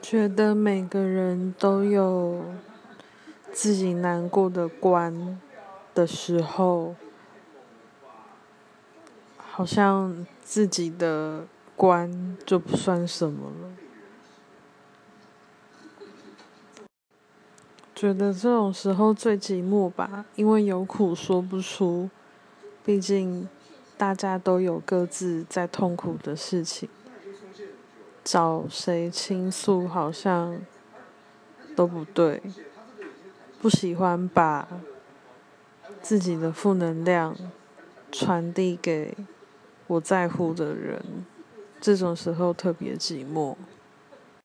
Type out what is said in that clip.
觉得每个人都有自己难过的关的时候，好像自己的关就不算什么了。觉得这种时候最寂寞吧，因为有苦说不出，毕竟大家都有各自在痛苦的事情。找谁倾诉好像都不对，不喜欢把自己的负能量传递给我在乎的人，这种时候特别寂寞。